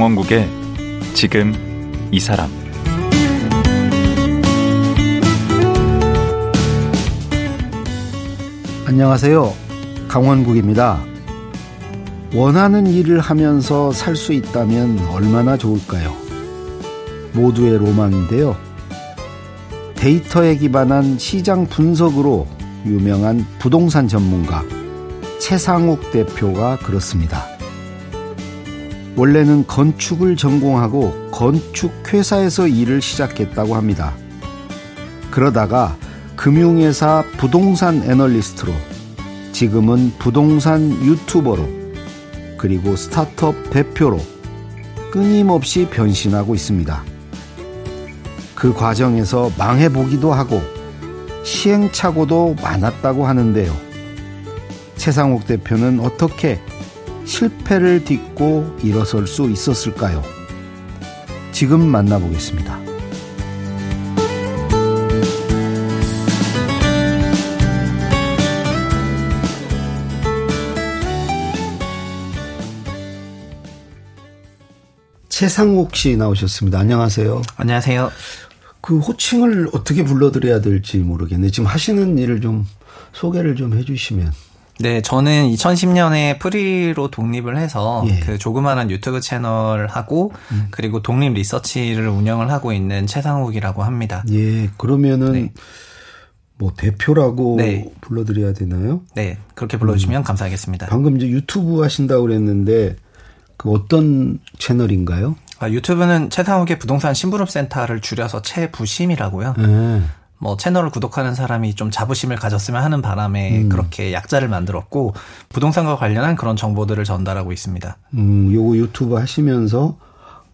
강원국의 지금 이 사람 안녕하세요. 강원국입니다. 원하는 일을 하면서 살 수 있다면 얼마나 좋을까요? 모두의 로망인데요. 데이터에 기반한 시장 분석으로 유명한 부동산 전문가 최상욱 대표가 그렇습니다. 원래는 건축을 전공하고 건축회사에서 일을 시작했다고 합니다. 그러다가 금융회사 부동산 애널리스트로 지금은 부동산 유튜버로 그리고 스타트업 대표로 끊임없이 변신하고 있습니다. 그 과정에서 망해보기도 하고 시행착오도 많았다고 하는데요. 최상욱 대표는 어떻게 실패를 딛고 일어설 수 있었을까요? 지금 만나보겠습니다. 최상욱 씨 나오셨습니다. 안녕하세요. 안녕하세요. 그 호칭을 어떻게 불러드려야 될지 모르겠네. 지금 하시는 일을 좀 소개를 좀 해주시면. 네, 저는 2010년에 프리로 독립을 해서 예. 그 조그마한 유튜브 채널 하고 음. 그리고 독립 리서치를 운영을 하고 있는 채상욱이라고 합니다. 예, 그러면은 네. 뭐 대표라고 네. 불러드려야 되나요? 네, 그렇게 불러주시면 음. 감사하겠습니다. 방금 이제 유튜브 하신다고 그랬는데 그 어떤 채널인가요? 아, 유튜브는 채상욱의 부동산 심부름 센터를 줄여서 채부심이라고요. 네. 뭐 채널을 구독하는 사람이 좀 자부심을 가졌으면 하는 바람에 음. 그렇게 약자를 만들었고 부동산과 관련한 그런 정보들을 전달하고 있습니다. 음, 요거 유튜브 하시면서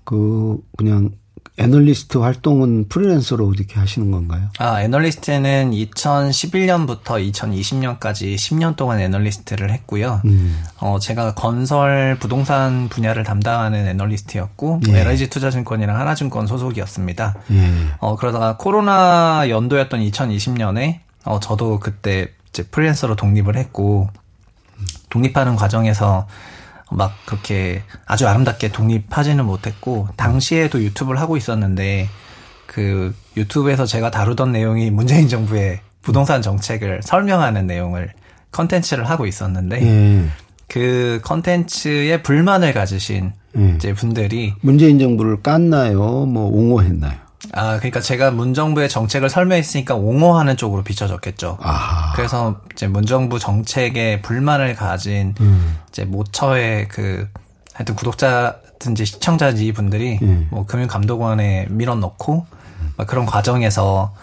그 그냥 애널리스트 활동은 프리랜서로 어떻게 하시는 건가요? 아, 애널리스트는 2011년부터 2020년까지 10년 동안 애널리스트를 했고요. 음. 어, 제가 건설 부동산 분야를 담당하는 애널리스트였고, 예. LIG 투자증권이랑 하나증권 소속이었습니다. 예. 어, 그러다가 코로나 연도였던 2020년에, 어, 저도 그때 이제 프리랜서로 독립을 했고, 독립하는 과정에서 막 그렇게 아주 아름답게 독립하지는 못했고 당시에도 유튜브를 하고 있었는데 그 유튜브에서 제가 다루던 내용이 문재인 정부의 부동산 정책을 설명하는 내용을 컨텐츠를 하고 있었는데 예. 그 컨텐츠에 불만을 가지신 예. 이제 분들이 문재인 정부를 깠나요? 뭐 옹호했나요? 아, 그러니까 제가 문정부의 정책을 설명했으니까 옹호하는 쪽으로 비춰졌겠죠. 아하. 그래서 이제 문정부 정책에 불만을 가진 음. 이제 모처의 그 하여튼 구독자든지 시청자지 분들이 음. 뭐 금융감독원에 밀어넣고 막 그런 과정에서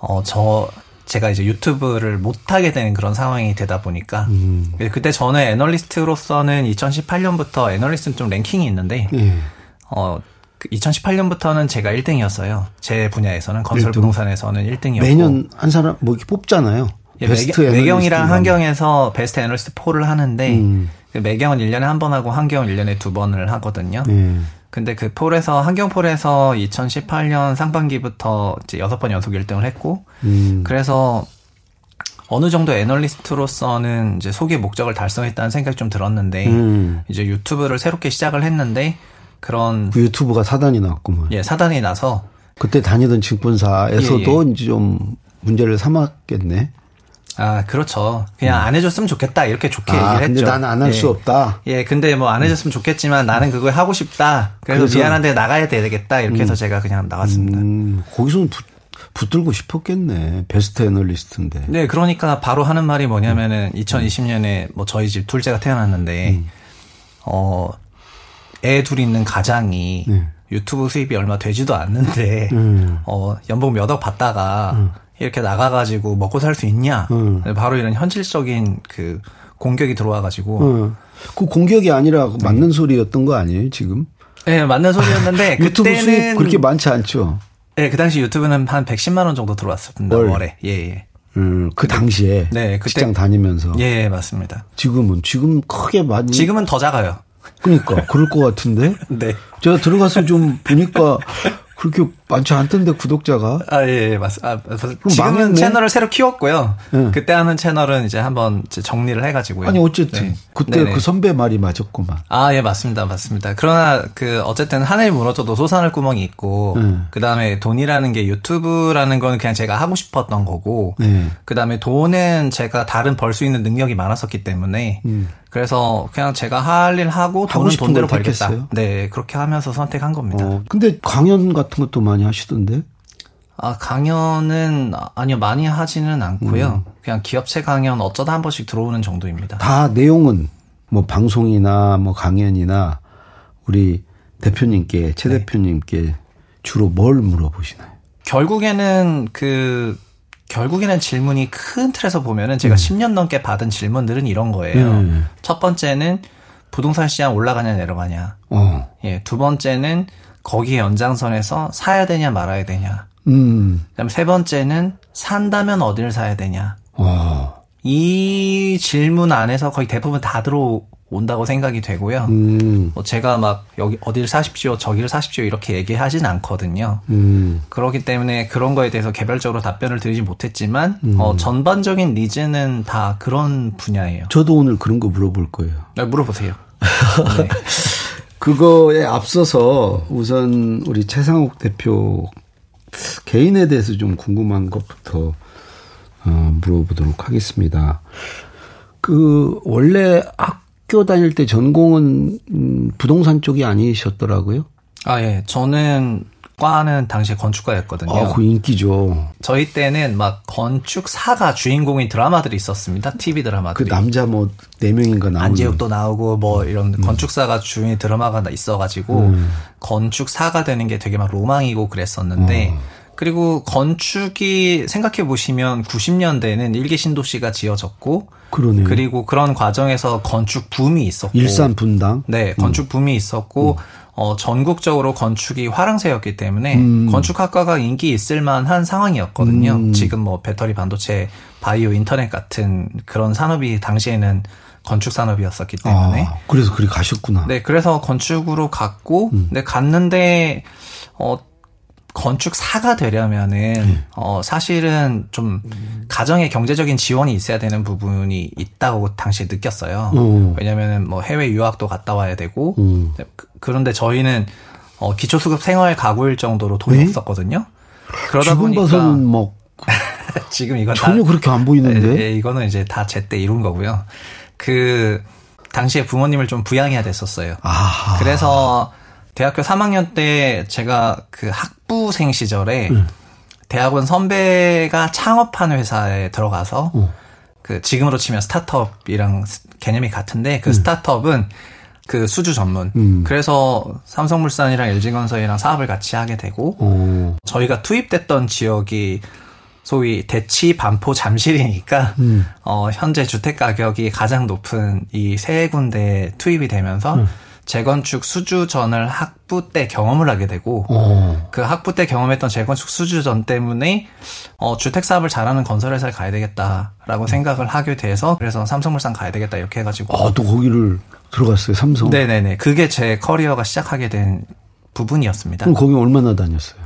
어 저 제가 이제 유튜브를 못 하게 되는 그런 상황이 되다 보니까 음. 그때 저는 애널리스트로서는 2018년부터 애널리스트는 좀 랭킹이 있는데 예. 어 2018년부터는 그 제가 1등이었어요. 제 분야에서는 건설 1등. 부동산에서는 1등이었고 매년 한 사람 뭐 이렇게 뽑잖아요. 예, 베스트 매경, 이랑 한경에서 베스트 애널리스트 4를 하는데 음. 그 매경은 1년에 한 번 하고 한경은 1년에 두 번을 하거든요. 음. 근데 그 폴에서 한경 폴에서 2018년 상반기부터 이제 6번 연속 1등을 했고 음. 그래서 어느 정도 애널리스트로서는 이제 소개 목적을 달성했다는 생각이 좀 들었는데 음. 이제 유튜브를 새롭게 시작을 했는데 그런 그 유튜브가 사단이 났구만. 예, 사단이 나서 그때 다니던 증권사에서도 예, 예. 이제 좀 문제를 삼았겠네. 아, 그렇죠. 그냥 음. 안 해줬으면 좋겠다. 이렇게 좋게 아, 얘기를 했죠. 근데 나는 안 할수 예. 없다. 예, 근데 뭐 안 해줬으면 좋겠지만 나는 그걸 하고 싶다. 그래서, 그래서 미안한데 나가야 되겠다. 이렇게 음. 해서 제가 그냥 나갔습니다. 음, 거기서는 붙, 붙들고 싶었겠네. 베스트 애널리스트인데. 네, 그러니까 바로 하는 말이 뭐냐면은 2020년에 뭐 저희 집 둘째가 태어났는데, 음. 어, 애둘 있는 가장이 네. 유튜브 수입이 얼마 되지도 않는데 음. 어 연봉 몇 억 받다가 음. 이렇게 나가가지고 먹고 살 수 있냐? 음. 바로 이런 현실적인 그 공격이 들어와가지고 음. 그 공격이 아니라 맞는 네. 소리였던 거 아니에요 지금? 네 맞는 소리였는데 유튜브 수입 그렇게 많지 않죠. 네, 그 당시 유튜브는 한 110만 원 정도 들어왔었는데 월. 월에. 예, 예. 음, 그 당시에 네, 그때, 직장 다니면서. 예, 맞습니다. 지금은 지금 크게 많이 지금은 더 작아요. 그러니까 그럴 것 같은데. 네. 제가 들어가서 좀 보니까 그렇게 많지 않던데 구독자가. 아, 예, 예 맞습니다. 아, 지금은 망했네? 채널을 새로 키웠고요. 네. 그때 하는 채널은 이제 한번 이제 정리를 해가지고요. 아니, 어쨌든. 네. 그때 네네. 그 선배 말이 맞았구만. 아, 예, 맞습니다. 맞습니다. 그러나 그, 어쨌든 하늘이 무너져도 솟아날 구멍이 있고, 네. 그 다음에 돈이라는 게 유튜브라는 건 그냥 제가 하고 싶었던 거고, 네. 그 다음에 돈은 제가 다른 벌 수 있는 능력이 많았었기 때문에, 음. 그래서 그냥 제가 할 일 하고 돈은 돈대로 벌겠다. 네, 그렇게 하면서 선택한 겁니다. 어, 근데 강연 같은 것도 많이 하시던데? 아, 강연은 아니요, 많이 하지는 않고요. 음. 그냥 기업체 강연 어쩌다 한 번씩 들어오는 정도입니다. 다 내용은 뭐 방송이나 뭐 강연이나 우리 대표님께 최 네. 대표님께 주로 뭘 물어보시나요? 결국에는 그 결국에는 질문이 큰 틀에서 보면은 제가 음. 10년 넘게 받은 질문들은 이런 거예요. 음. 첫 번째는 부동산 시장 올라가냐 내려가냐. 어. 예, 두 번째는 거기 연장선에서 사야 되냐 말아야 되냐. 음. 그다음에 세 번째는 산다면 어디를 사야 되냐. 어. 이 질문 안에서 거의 대부분 다 들어 온다고 생각이 되고요. 음. 뭐 제가 막 여기 어디를 사십시오, 저기를 사십시오 이렇게 얘기하진 않거든요. 음. 그렇기 때문에 그런 거에 대해서 개별적으로 답변을 드리지 못했지만 음. 어, 전반적인 니즈는 다 그런 분야예요. 저도 오늘 그런 거 물어볼 거예요. 네, 물어보세요. 네. 그거에 앞서서 우선 우리 최상욱 대표 개인에 대해서 좀 궁금한 것부터 어, 물어보도록 하겠습니다. 그 원래 학 학교 다닐 때 전공은 음, 부동산 쪽이 아니셨더라고요. 아, 예. 저는 과는 당시에 건축과였거든요. 아, 그 인기죠. 저희 때는 막 건축사가 주인공인 드라마들이 있었습니다. TV 드라마들이. 그 남자 뭐 네 명인가 나오는. 안재욱도 나오고 뭐 이런 음. 건축사가 주인 드라마가 있어가지고 음. 건축사가 되는 게 되게 막 로망이고 그랬었는데 어. 그리고 건축이 생각해 보시면 90년대에는 일개 신도시가 지어졌고 그러네요. 그리고 그런 과정에서 건축 붐이 있었고 일산 분당 네 건축 음. 붐이 있었고 음. 어, 전국적으로 건축이 화랑새였기 때문에 음. 건축학과가 인기 있을 만한 상황이었거든요. 음. 지금 뭐 배터리 반도체, 바이오 인터넷 같은 그런 산업이 당시에는 건축 산업이었었기 때문에 아, 그래서 그리 가셨구나. 네, 그래서 건축으로 갔고, 음. 네 갔는데 어 건축사가 되려면은 네. 어 사실은 좀 가정의 경제적인 지원이 있어야 되는 부분이 있다고 당시에 느꼈어요. 음. 왜냐면은 뭐 해외 유학도 갔다 와야 되고 음. 그런데 저희는 어 기초 수급 생활 가구일 정도로 돈이 네? 없었거든요. 그러다 보니까 뭐 지금 이건 전혀 다, 그렇게 안 보이는데. 예, 이거는 이제 다 제때 이룬 거고요. 그 당시에 부모님을 좀 부양해야 됐었어요. 아하. 그래서 대학교 3학년 때 제가 그 학부생 시절에 음. 대학원 선배가 창업한 회사에 들어가서 어. 그 지금으로 치면 스타트업이랑 개념이 같은데 그 음. 스타트업은 그 수주 전문. 음. 그래서 삼성물산이랑 LG건설이랑 사업을 같이 하게 되고 오. 저희가 투입됐던 지역이 소위 대치 반포 잠실이니까 음. 어 현재 주택 가격이 가장 높은 이 세 군데 투입이 되면서 음. 재건축 수주전을 학부 때 경험을 하게 되고 오. 어. 그 학부 때 경험했던 재건축 수주전 때문에 어, 주택 사업을 잘하는 건설회사에 가야 되겠다라고 음. 생각을 하게 돼서 그래서 삼성물산 가야 되겠다 이렇게 해가지고 아또 거기를 들어갔어요 삼성. 네네네 그게 제 커리어가 시작하게 된 부분이었습니다. 그럼 거기 얼마나 다녔어요?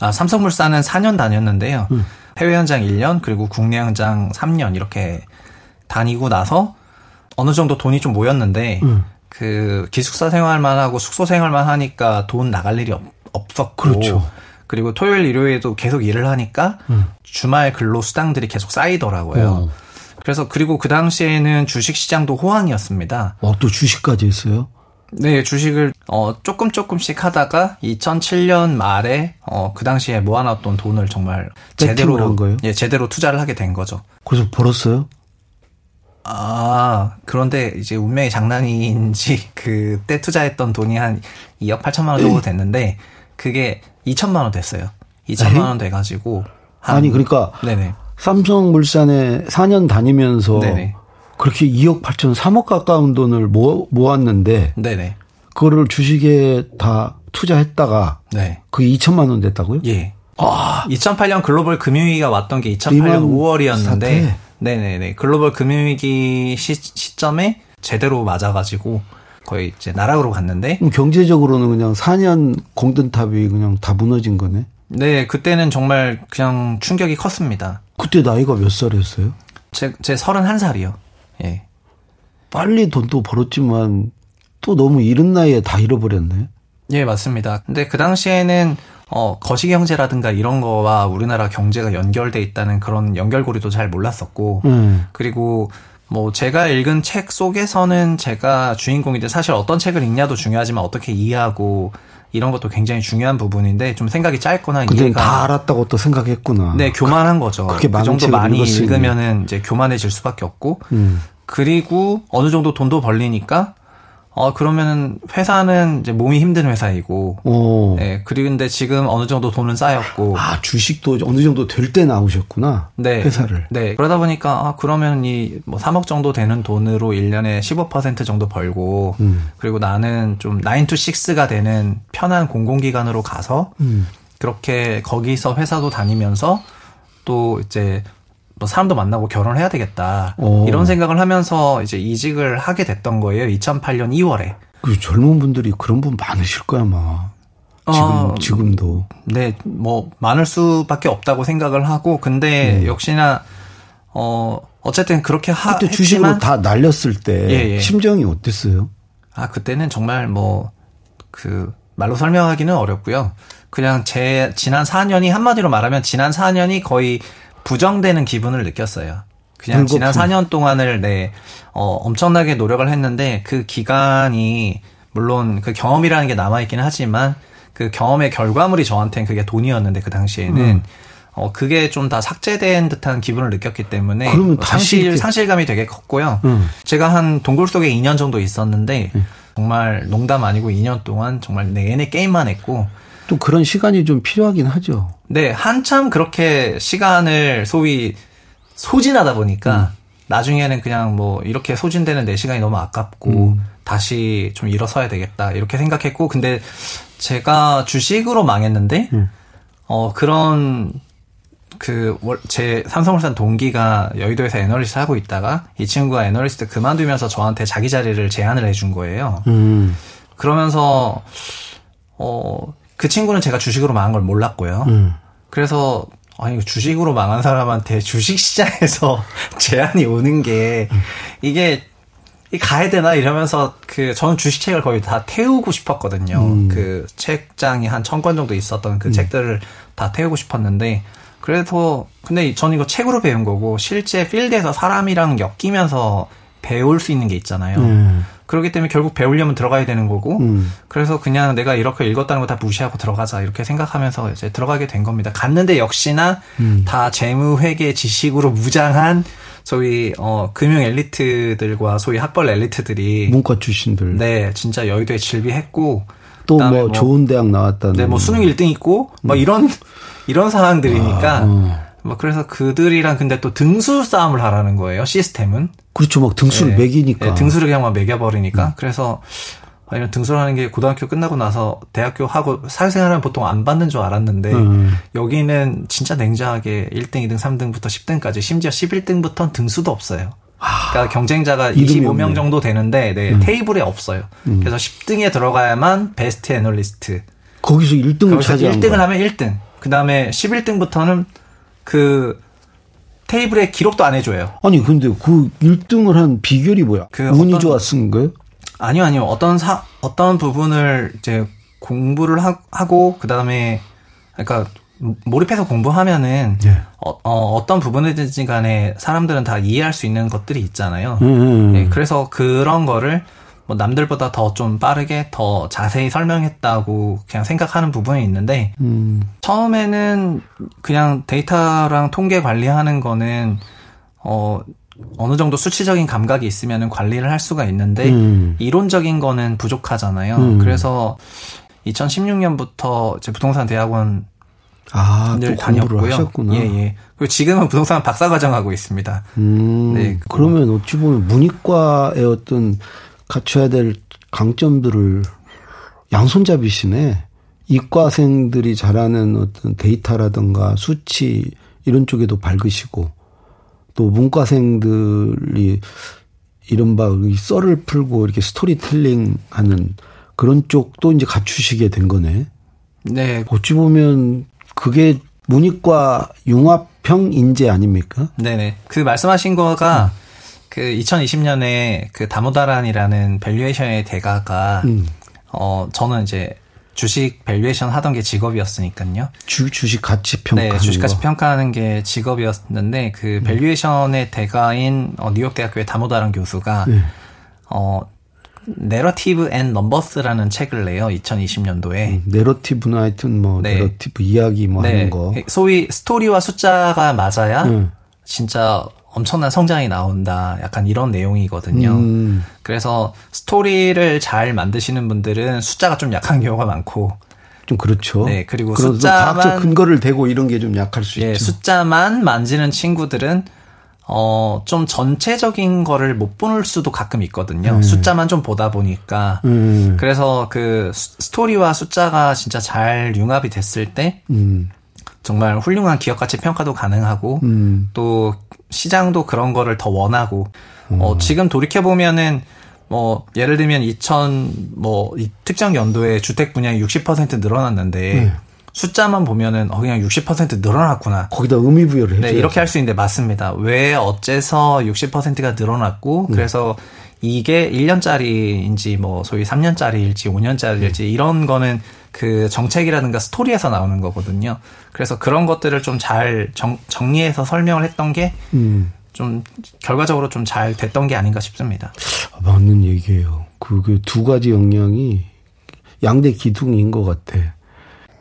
아 삼성물산은 4년 다녔는데요. 음. 해외 현장 1년 그리고 국내 현장 3년 이렇게 다니고 나서 어느 정도 돈이 좀 모였는데 음. 그 기숙사 생활만 하고 숙소 생활만 하니까 돈 나갈 일이 없, 없었고 그렇죠. 그리고 토요일 일요일에도 계속 일을 하니까 음. 주말 근로 수당들이 계속 쌓이더라고요. 어. 그래서 그리고 그 당시에는 주식 시장도 호황이었습니다. 어, 또 주식까지 했어요? 네, 주식을 어 조금 조금씩 하다가 2007년 말에 어그 당시에 모아놨던 돈을 정말 제대로 한 거예요? 예, 제대로 투자를 하게 된 거죠. 그래서 벌었어요? 아, 그런데 이제 운명의 장난인지 그때 투자했던 돈이 한 2억 8천만 원 정도 됐는데 그게 2천만 원 됐어요. 2천만 원 돼가지고. 한, 아니, 그러니까. 네네. 삼성물산에 4년 다니면서 네네. 그렇게 2억 8천, 3억 가까운 돈을 모, 모았는데. 네네. 그거를 주식에 다 투자했다가. 네. 그게 2천만 원 됐다고요? 예. 아. 2008년 글로벌 금융위기가 왔던 게 2008년 5월이었는데. 사태. 네네네. 글로벌 금융위기 시, 시점에 제대로 맞아가지고 거의 이제 나락으로 갔는데. 경제적으로는 그냥 4년 공든탑이 그냥 다 무너진 거네. 네, 그때는 정말 그냥 충격이 컸습니다. 그때 나이가 몇 살이었어요? 제, 제 31살이요. 예. 빨리 돈도 벌었지만 또 너무 이른 나이에 다 잃어버렸네. 예, 맞습니다. 근데 그 당시에는 어, 거시 경제라든가 이런 거와 우리나라 경제가 연결돼 있다는 그런 연결고리도 잘 몰랐었고, 음. 그리고 뭐 제가 읽은 책 속에서는 제가 주인공인데 사실 어떤 책을 읽냐도 중요하지만 어떻게 이해하고 이런 것도 굉장히 중요한 부분인데 좀 생각이 짧거나 이해가 다 알았다고 또 생각했구나. 네, 교만한 거죠. 그렇게 그 정도 많이 읽으면은 이제 교만해질 수밖에 없고, 음. 그리고 어느 정도 돈도 벌리니까 어 그러면은 회사는 이제 몸이 힘든 회사이고, 오. 예 그리고 근데 지금 어느 정도 돈은 쌓였고, 아 주식도 어느 정도 될 때 나오셨구나, 네 회사를, 네 그러다 보니까 아 그러면 이 뭐 3억 정도 되는 돈으로 1년에 15% 정도 벌고, 음. 그리고 나는 좀 9 to 6가 되는 편한 공공기관으로 가서 음. 그렇게 거기서 회사도 다니면서 또 이제 뭐 사람도 만나고 결혼을 해야 되겠다. 오. 이런 생각을 하면서 이제 이직을 하게 됐던 거예요. 2008년 2월에. 그 젊은 분들이 그런 분 많으실 거야, 아마. 지금, 어, 지금도. 네, 뭐, 많을 수밖에 없다고 생각을 하고, 근데 네. 역시나, 어, 어쨌든 그렇게 하, 그때 주식으로 다 날렸을 때, 예, 예. 심정이 어땠어요? 아, 그때는 정말 뭐, 그, 말로 설명하기는 어렵고요. 그냥 제 지난 4년이 한마디로 말하면 지난 4년이 거의 부정되는 기분을 느꼈어요. 그냥 불고품. 지난 4년 동안을 네, 어, 엄청나게 노력을 했는데 그 기간이 물론 그 경험이라는 게 남아 있긴 하지만 그 경험의 결과물이 저한테는 그게 돈이었는데 그 당시에는 음. 어, 그게 좀 다 삭제된 듯한 기분을 느꼈기 때문에 상실, 상실감이 되게 컸고요. 음. 제가 한 동굴 속에 2년 정도 있었는데 음. 정말 농담 아니고 2년 동안 정말 내내 게임만 했고 또 그런 시간이 좀 필요하긴 하죠. 네, 한참 그렇게 시간을 소위 소진하다 보니까 음. 나중에는 그냥 뭐 이렇게 소진되는 내 시간이 너무 아깝고 음. 다시 좀 일어서야 되겠다 이렇게 생각했고 근데 제가 주식으로 망했는데 음. 어 그런 그 제 삼성물산 동기가 여의도에서 애널리스트 하고 있다가 이 친구가 애널리스트 그만두면서 저한테 자기 자리를 제안을 해준 거예요. 음. 그러면서 어 그 친구는 제가 주식으로 망한 걸 몰랐고요. 음. 그래서 아니 주식으로 망한 사람한테 주식 시장에서 제한이 오는 게 이게 가야 되나 이러면서 그 저는 주식책을 거의 다 태우고 싶었거든요. 음. 그 책장이 한 천 권 정도 있었던 그 음. 책들을 다 태우고 싶었는데 그래서 근데 저는 이거 책으로 배운 거고 실제 필드에서 사람이랑 엮이면서 배울 수 있는 게 있잖아요. 음. 그렇기 때문에 결국 배우려면 들어가야 되는 거고 음. 그래서 그냥 내가 이렇게 읽었다는 거 다 무시하고 들어가자 이렇게 생각하면서 이제 들어가게 된 겁니다. 갔는데 역시나 음. 다 재무 회계 지식으로 무장한 소위 어 금융 엘리트들과 소위 학벌 엘리트들이 문과 출신들 네 진짜 여의도에 질비했고 또뭐 뭐 좋은 대학 나왔다는 네 뭐 수능 1등 있고 뭐 음. 이런 이런 상황들이니까 아, 어. 뭐 그래서 그들이랑 근데 또 등수 싸움을 하라는 거예요 시스템은 그렇죠. 막 등수를 네. 매기니까. 네, 등수를 그냥 막 매겨버리니까. 음. 그래서 아니면 등수를 하는 게 고등학교 끝나고 나서 대학교 하고 사회생활은 보통 안 받는 줄 알았는데 음. 여기는 진짜 냉정하게 1등, 2등, 3등부터 10등까지 심지어 11등부터는 등수도 없어요. 그러니까 경쟁자가 25명 정도 되는데 네, 음. 테이블에 없어요. 음. 그래서 10등에 들어가야만 베스트 애널리스트. 거기서 1등을 차지한 1등을 거야. 하면 1등. 그다음에 11등부터는 그 테이블에 기록도 안 해줘요. 아니 근데 그 1등을 한 비결이 뭐야? 그 운이 어떤, 좋았은 거예요? 아니요 아니요 어떤 사 어떤 부분을 이제 공부를 하, 하고 그 다음에 그러니까 몰입해서 공부하면은 예. 어, 어, 떤 부분이든지 간에 사람들은 다 이해할 수 있는 것들이 있잖아요. 음, 음, 음. 네, 그래서 그런 거를 뭐 남들보다 더 좀 빠르게 더 자세히 설명했다고 그냥 생각하는 부분이 있는데 음. 처음에는 그냥 데이터랑 통계 관리하는 거는 어 어느 정도 수치적인 감각이 있으면 관리를 할 수가 있는데 음. 이론적인 거는 부족하잖아요. 음. 그래서 2016년부터 제 부동산 대학원 아, 늘 다녔고요. 하셨구나. 예, 예. 그리고 지금은 부동산 박사 과정 하고 있습니다. 음, 네. 그러면 어찌 보면 문이과의 어떤 갖춰야 될 강점들을 양손잡이시네. 이과생들이 잘하는 어떤 데이터라든가 수치 이런 쪽에도 밝으시고 또 문과생들이 이른바 썰을 풀고 이렇게 스토리텔링 하는 그런 쪽도 이제 갖추시게 된 거네. 네. 어찌 보면 그게 문이과 융합형 인재 아닙니까? 네네. 그 말씀하신 거가 음. 그 2020년에 그 다모다란이라는 valuation의 대가가 음. 어 저는 이제 주식 valuation 하던 게 직업이었으니까요. 주 주식 가치 평가. 네, 주식 가치 평가하는 게 직업이었는데 그 음. valuation의 대가인 어, 뉴욕 대학교의 다모다란 교수가 네. 어 Narrative and Numbers라는 책을 내요. 2020년도에. 음, 내러티브나 하여튼 뭐 네. 내러티브 이야기 뭐 네. 하는 거. 소위 스토리와 숫자가 맞아야 음. 진짜 엄청난 성장이 나온다. 약간 이런 내용이거든요. 음. 그래서 스토리를 잘 만드시는 분들은 숫자가 좀 약한 경우가 많고 좀 그렇죠. 네, 그리고 숫자만 과학적 근거를 대고 이런 게 좀 약할 수 예, 있죠. 숫자만 만지는 친구들은 어, 좀 전체적인 거를 못볼 수도 가끔 있거든요. 음. 숫자만 좀 보다 보니까. 음. 그래서 그 스토리와 숫자가 진짜 잘 융합이 됐을 때, 음. 정말 훌륭한 기업 가치 평가도 가능하고, 음. 또 시장도 그런 거를 더 원하고, 어, 음. 지금 돌이켜 보면은, 뭐, 예를 들면 2000, 뭐, 이 특정 연도에 주택 분양이 60% 늘어났는데, 숫자만 보면은 어 그냥 60% 늘어났구나. 거기다 의미 부여를 해. 네, 이렇게 할 수 있는데 맞습니다. 왜 어째서 60%가 늘어났고 네. 그래서 이게 1년짜리인지 뭐 소위 3년짜리일지 5년짜리일지 네. 이런 거는 그 정책이라든가 스토리에서 나오는 거거든요. 그래서 그런 것들을 좀 잘 정리해서 설명을 했던 게 음. 좀 결과적으로 좀 잘 됐던 게 아닌가 싶습니다. 아, 맞는 얘기예요. 그게 두 가지 역량이 양대 기둥인 것 같아.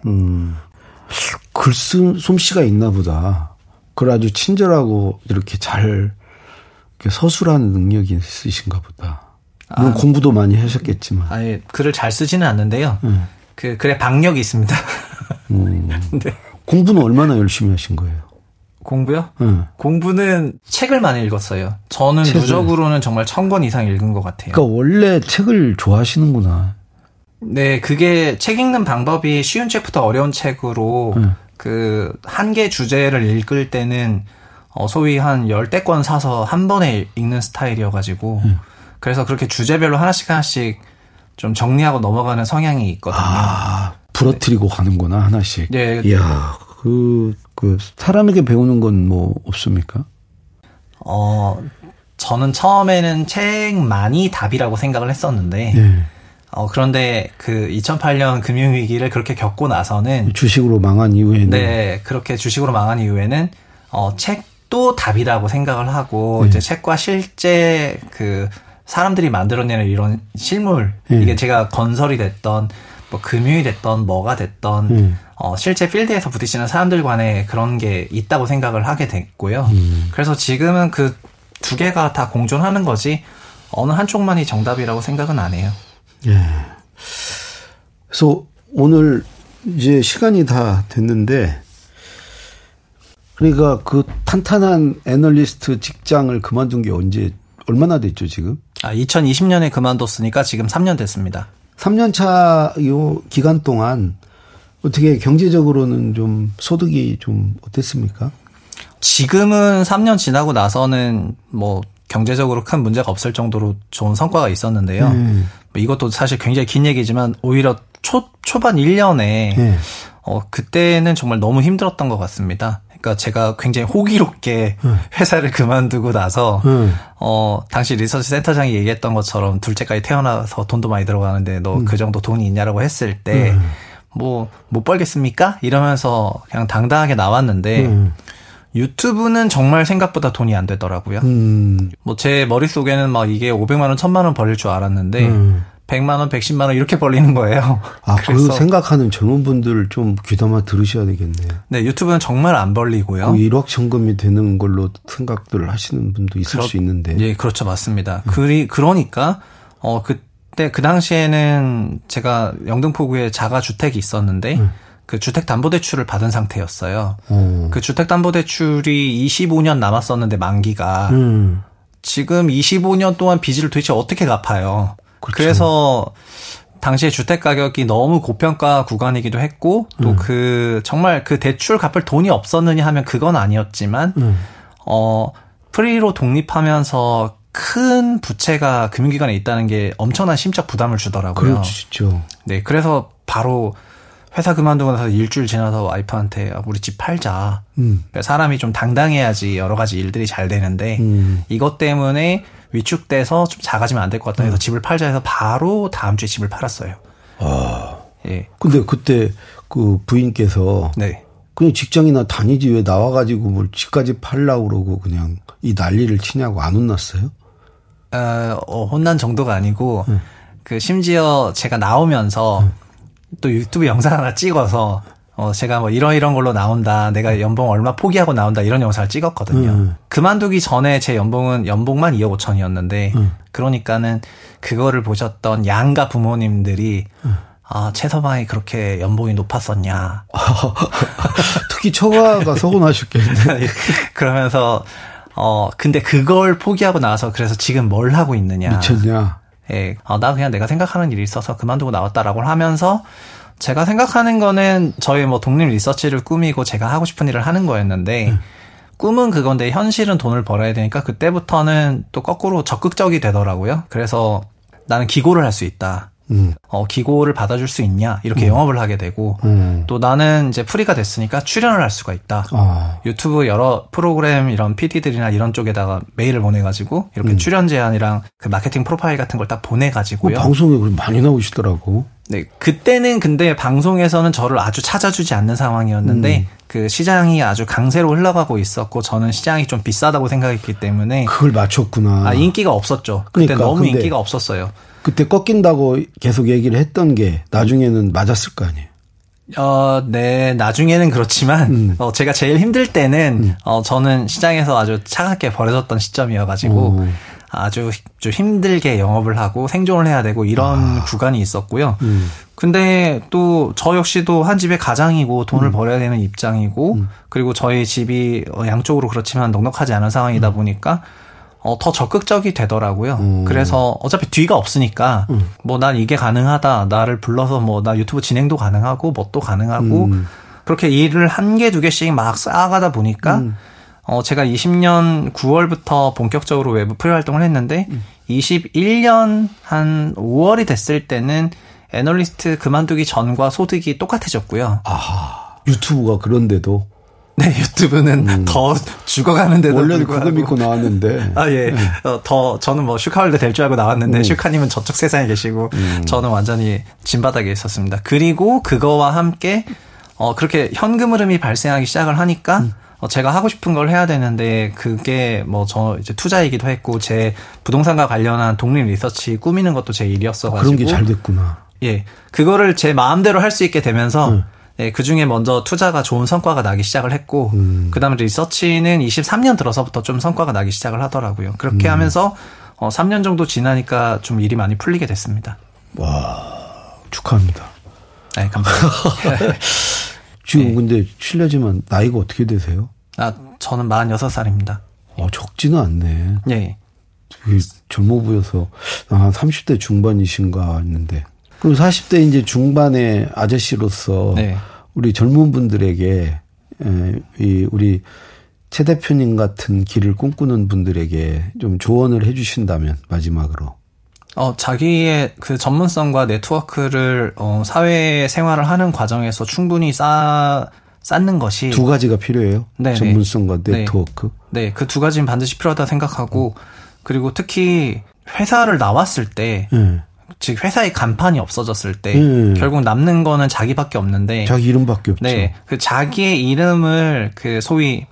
음, 글쓴 솜씨가 있나 보다. 그걸 아주 친절하고 이렇게 잘 서술하는 능력이 있으신가 보다. 물론 아, 공부도 많이 하셨겠지만. 아예 글을 잘 쓰지는 않는데요. 네. 그 글에 박력이 있습니다. 음, 네. 공부는 얼마나 열심히 하신 거예요? 공부요? 네. 공부는 책을 많이 읽었어요. 저는 책을. 누적으로는 정말 천 권 이상 읽은 것 같아요. 그러니까 원래 책을 좋아하시는구나. 네, 그게 책 읽는 방법이 쉬운 책부터 어려운 책으로 음. 그한 개 주제를 읽을 때는 어 소위 한 열대 권 사서 한 번에 읽는 스타일이어가지고 음. 그래서 그렇게 주제별로 하나씩 하나씩 좀 정리하고 넘어가는 성향이 있거든요. 아, 부러뜨리고 네. 가는구나 하나씩. 네. 이야, 그, 그 사람에게 배우는 건 뭐 없습니까? 어, 저는 처음에는 책많이 답이라고 생각을 했었는데. 네. 어, 그런데 그 2008년 금융위기를 그렇게 겪고 나서는 주식으로 망한 이후에는 네, 그렇게 주식으로 망한 이후에는 어, 책 도 답이라고 생각을 하고 네. 이제 책과 실제 그 사람들이 만들어내는 이런 실물 네. 이게 제가 건설이 됐던 뭐 금융이 됐던 뭐가 됐던 네. 어, 실제 필드에서 부딪히는 사람들 간에 그런 게 있다고 생각을 하게 됐고요. 음. 그래서 지금은 그 두 개가 다 공존하는 거지 어느 한쪽만이 정답이라고 생각은 안 해요. 예. 그래서 오늘 이제 시간이 다 됐는데 그러니까 그 탄탄한 애널리스트 직장을 그만둔 게 언제 얼마나 됐죠 지금? 아 2020년에 그만뒀으니까 지금 3년 됐습니다. 3년 차 요 기간 동안 어떻게 경제적으로는 좀 소득이 좀 어땠습니까? 지금은 3년 지나고 나서는 뭐 경제적으로 큰 문제가 없을 정도로 좋은 성과가 있었는데요. 음. 이것도 사실 굉장히 긴 얘기지만 오히려 초 초반 1년에 네. 어 그때는 정말 너무 힘들었던 것 같습니다. 그러니까 제가 굉장히 호기롭게 네. 회사를 그만두고 나서 네. 어 당시 리서치 센터장이 얘기했던 것처럼 둘째까지 태어나서 돈도 많이 들어가는데 너그 음. 정도 돈이 있냐라고 했을 때 뭐 못 벌겠습니까? 이러면서 그냥 당당하게 나왔는데 유튜브는 정말 생각보다 돈이 안 되더라고요. 음. 뭐제 머릿속에는 막 이게 500만 원, 1000만 원 벌릴 줄 알았는데 음. 100만 원, 110만 원 이렇게 벌리는 거예요. 아, 그 생각하는 젊은 분들 좀 귀담아 들으셔야 되겠네요. 네, 유튜브는 정말 안 벌리고요. 1억 천금이 되는 걸로 생각들을 하시는 분도 있을 그렇, 수 있는데. 예, 그렇죠. 맞습니다. 음. 그리 그러니까 어 그때 그 당시에는 제가 영등포구에 자가 주택이 있었는데 음. 그 주택담보대출을 받은 상태였어요. 오. 그 주택담보대출이 25년 남았었는데 만기가 음. 지금 25년 동안 빚을 도대체 어떻게 갚아요? 그렇죠. 그래서 당시에 주택 가격이 너무 고평가 구간이기도 했고 또그 음. 정말 그 대출 갚을 돈이 없었느냐 하면 그건 아니었지만 음. 어 프리로 독립하면서 큰 부채가 금융기관에 있다는 게 엄청난 심적 부담을 주더라고요. 그렇죠. 네, 그래서 바로 회사 그만두고 나서 일주일 지나서 와이프한테 아, 우리 집 팔자. 음. 그러니까 사람이 좀 당당해야지 여러 가지 일들이 잘 되는데 음. 이것 때문에 위축돼서 좀 작아지면 안 될 것 같다 해서 음. 집을 팔자 해서 바로 다음 주에 집을 팔았어요. 아. 예. 근데 그때 그 부인께서 네. 그냥 직장이나 다니지 왜 나와가지고 뭘 집까지 팔라고 그러고 그냥 이 난리를 치냐고 안 혼났어요? 어, 어 혼난 정도가 아니고 네. 그 심지어 제가 나오면서 네. 또 유튜브 영상 하나 찍어서 어 제가 뭐 이런 이런 걸로 나온다. 내가 연봉 얼마 포기하고 나온다. 이런 영상을 찍었거든요. 음. 그만두기 전에 제 연봉은 연봉만 2억 5천이었는데 음. 그러니까는 그거를 보셨던 양가 부모님들이 음. 아, 최서방이 그렇게 연봉이 높았었냐. 특히 처가가 서운하셨겠네. 그러면서, 어, 근데 그걸 포기하고 나서 그래서 지금 뭘 하고 있느냐. 미쳤냐. 예, 어, 나 그냥 내가 생각하는 일이 있어서 그만두고 나왔다라고 하면서 제가 생각하는 거는 저희 뭐 독립 리서치를 꾸미고 제가 하고 싶은 일을 하는 거였는데 음. 꿈은 그건데 현실은 돈을 벌어야 되니까 그때부터는 또 거꾸로 적극적이 되더라고요. 그래서 나는 기고를 할 수 있다. 음. 어, 기고를 받아줄 수 있냐 이렇게 음. 영업을 하게 되고 음. 또 나는 이제 프리가 됐으니까 출연을 할 수가 있다. 아. 유튜브 여러 프로그램 이런 PD들이나 이런 쪽에다가 메일을 보내가지고 이렇게 음. 출연 제안이랑 그 마케팅 프로파일 같은 걸 딱 보내가지고요. 어, 방송에 많이 나오시더라고. 네, 그때는 근데 방송에서는 저를 아주 찾아주지 않는 상황이었는데 음. 그 시장이 아주 강세로 흘러가고 있었고 저는 시장이 좀 비싸다고 생각했기 때문에 그걸 맞췄구나. 아 인기가 없었죠. 그때 그러니까, 너무 인기가 없었어요. 그때 꺾인다고 계속 얘기를 했던 게 나중에는 맞았을 거 아니에요. 어, 네, 나중에는 그렇지만, 음. 어, 제가 제일 힘들 때는, 음. 어, 저는 시장에서 아주 차갑게 버려졌던 시점이어가지고, 오. 아주 좀 힘들게 영업을 하고 생존을 해야 되고 이런 아. 구간이 있었고요. 음. 근데 또 저 역시도 한 집의 가장이고 돈을 음. 벌어야 되는 입장이고, 음. 그리고 저희 집이 어, 양쪽으로 그렇지만 넉넉하지 않은 상황이다 음. 보니까, 어, 더 적극적이 되더라고요. 음. 그래서 어차피 뒤가 없으니까 음. 뭐 난 이게 가능하다. 나를 불러서 뭐 나 유튜브 진행도 가능하고 뭣도 가능하고 음. 그렇게 일을 한 개 두 개씩 막 쌓아가다 보니까 음. 어, 제가 20년 9월부터 본격적으로 외부 프리 활동을 했는데 21년 음. 한 5월이 됐을 때는 애널리스트 그만두기 전과 소득이 똑같아졌고요. 아, 유튜브가 그런데도 네, 유튜브는 음. 더 죽어가는데도 원래는 그거 믿고 나왔는데. 아, 예. 네. 어, 더, 저는 뭐 슈카월드 될 줄 알고 나왔는데, 음. 슈카님은 저쪽 세상에 계시고, 음. 저는 완전히 진바닥에 있었습니다. 그리고 그거와 함께, 어, 그렇게 현금 흐름이 발생하기 시작을 하니까, 음. 어, 제가 하고 싶은 걸 해야 되는데, 그게 뭐 저 이제 투자이기도 했고, 제 부동산과 관련한 독립 리서치 꾸미는 것도 제 일이었어가지고. 아, 그런 게 잘 됐구나. 예. 그거를 제 마음대로 할 수 있게 되면서, 네, 그 중에 먼저 투자가 좋은 성과가 나기 시작을 했고, 음. 그 다음에 리서치는 23년 들어서부터 좀 성과가 나기 시작을 하더라고요. 그렇게 음. 하면서 어, 3년 정도 지나니까 좀 일이 많이 풀리게 됐습니다. 와, 축하합니다. 네, 감사합니다. 지금 네. 근데 실례지만 나이가 어떻게 되세요? 아, 저는 46살입니다. 어, 적지는 않네. 네. 젊어 보여서 한 30대 중반이신가 했는데. 그럼 40대 이제 중반의 아저씨로서 네. 우리 젊은 분들에게 이 우리 최 대표님 같은 길을 꿈꾸는 분들에게 좀 조언을 해주신다면 마지막으로. 어, 자기의 그 전문성과 네트워크를 어, 사회 생활을 하는 과정에서 충분히 쌓 쌓는 것이 두 가지가 필요해요. 네, 네. 전문성과 네. 네트워크. 네, 그두 가지는 반드시 필요하다 생각하고 그리고 특히 회사를 나왔을 때 네. 즉 회사의 간판이 없어졌을 때 음. 결국 남는 거는 자기밖에 없는데 자기 이름밖에 없죠. 네, 그 자기의 이름을 그 소위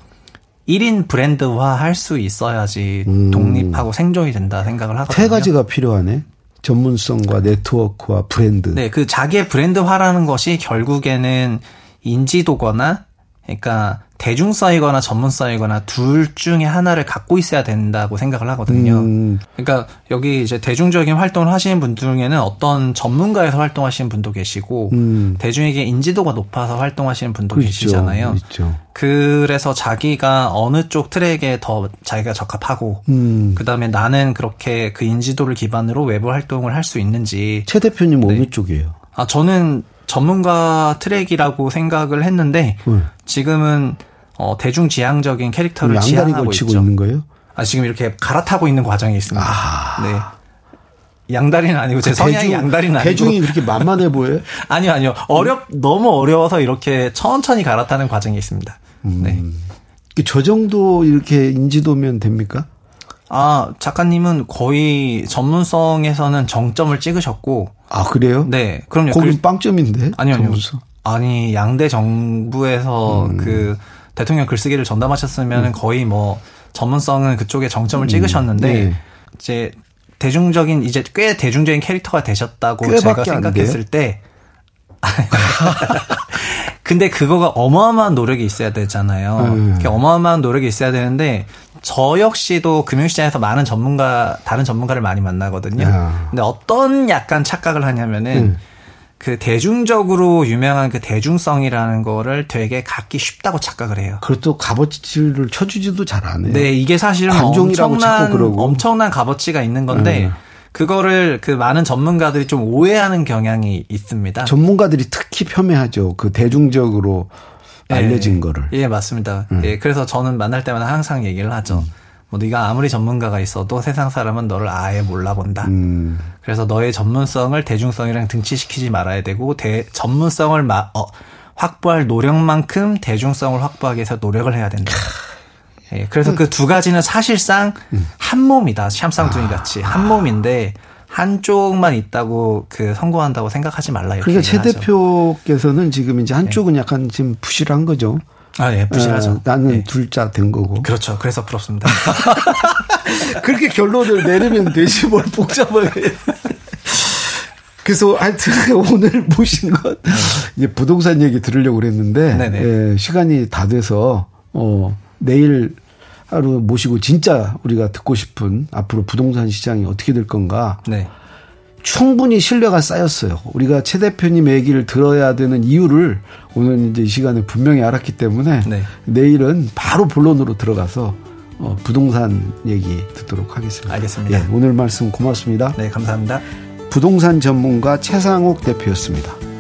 1인 브랜드화 할 수 있어야지 음. 독립하고 생존이 된다 생각을 하거든요. 세 가지가 필요하네. 전문성과 네트워크와 브랜드. 네, 그 자기의 브랜드화라는 것이 결국에는 인지도거나 그러니까 대중성이거나 전문성이거나 둘 중에 하나를 갖고 있어야 된다고 생각을 하거든요. 음. 그러니까 여기 이제 대중적인 활동을 하시는 분 중에는 어떤 전문가에서 활동하시는 분도 계시고 음. 대중에게 인지도가 높아서 활동하시는 분도 있죠. 계시잖아요. 있죠. 그래서 자기가 어느 쪽 트랙에 더 자기가 적합하고 음. 그다음에 나는 그렇게 그 인지도를 기반으로 외부 활동을 할 수 있는지 채 대표님 네. 어느 쪽이에요? 아 저는 전문가 트랙이라고 생각을 했는데 음. 지금은 어, 대중지향적인 캐릭터를 지향하고 있죠. 있는 거예요? 아, 지금 이렇게 갈아타고 있는 과정이 있습니다. 아. 네. 양다리는 아니고 제 성향이 대중, 양다리는 아니고 대중이 그렇게 만만해 보여요? 아니요, 아니요. 어렵 너무 어려워서 이렇게 천천히 갈아타는 과정이 있습니다. 음. 네. 저 정도 이렇게 인지도면 됩니까? 아, 작가님은 거의 전문성에서는 정점을 찍으셨고. 아, 그래요? 네. 그럼요. 거긴 그, 빵점인데? 아니요, 아니요. 아니, 양대 정부에서 음. 그 대통령 글쓰기를 전담하셨으면 음. 거의 뭐 전문성은 그쪽에 정점을 음. 찍으셨는데, 네. 이제 대중적인, 이제 꽤 대중적인 캐릭터가 되셨다고 제가 생각했을 때, 근데 그거가 어마어마한 노력이 있어야 되잖아요. 음. 어마어마한 노력이 있어야 되는데 저 역시도 금융시장에서 많은 전문가 다른 전문가를 많이 만나거든요. 야. 근데 어떤 약간 착각을 하냐면은 음. 그 대중적으로 유명한 그 대중성이라는 거를 되게 갖기 쉽다고 착각을 해요. 그것도 값어치를 쳐주지도 잘 안 해요. 네, 이게 사실은 엄청난 엄청난 값어치가 있는 건데 음. 그거를 그 많은 전문가들이 좀 오해하는 경향이 있습니다. 전문가들이 특히 폄훼하죠. 그 대중적으로 예, 알려진 거를. 예, 맞습니다. 음. 예, 그래서 저는 만날 때마다 항상 얘기를 하죠. 음. 뭐 네가 아무리 전문가가 있어도 세상 사람은 너를 아예 몰라본다. 음. 그래서 너의 전문성을 대중성이랑 등치시키지 말아야 되고 대, 전문성을 마, 어, 확보할 노력만큼 대중성을 확보하기 위해서 노력을 해야 된다. 예, 그래서 그두 가지는 사실상 음. 한 몸이다. 샴쌍둥이 같이 한 아. 몸인데 한쪽만 있다고 그 성공한다고 생각하지 말라. 그러니까 최 대표께서는 지금 이제 한쪽은 네. 약간 지금 부실한 거죠. 아, 예, 부실하죠. 어, 나는 네. 둘자 된 거고. 그렇죠. 그래서 부럽습니다. 그렇게 결론을 내리면 되지 뭘 복잡하게. 그래서 하여튼 오늘 모신 건 네. 이제 부동산 얘기 들으려고 그랬는데 예, 시간이 다 돼서 어 내일 하루 모시고 진짜 우리가 듣고 싶은 앞으로 부동산 시장이 어떻게 될 건가. 네. 충분히 신뢰가 쌓였어요. 우리가 최 대표님 얘기를 들어야 되는 이유를 오늘 이제 이 시간에 분명히 알았기 때문에 네. 내일은 바로 본론으로 들어가서 어, 부동산 얘기 듣도록 하겠습니다. 알겠습니다. 예, 오늘 말씀 고맙습니다. 네, 감사합니다. 부동산 전문가 최상욱 대표였습니다.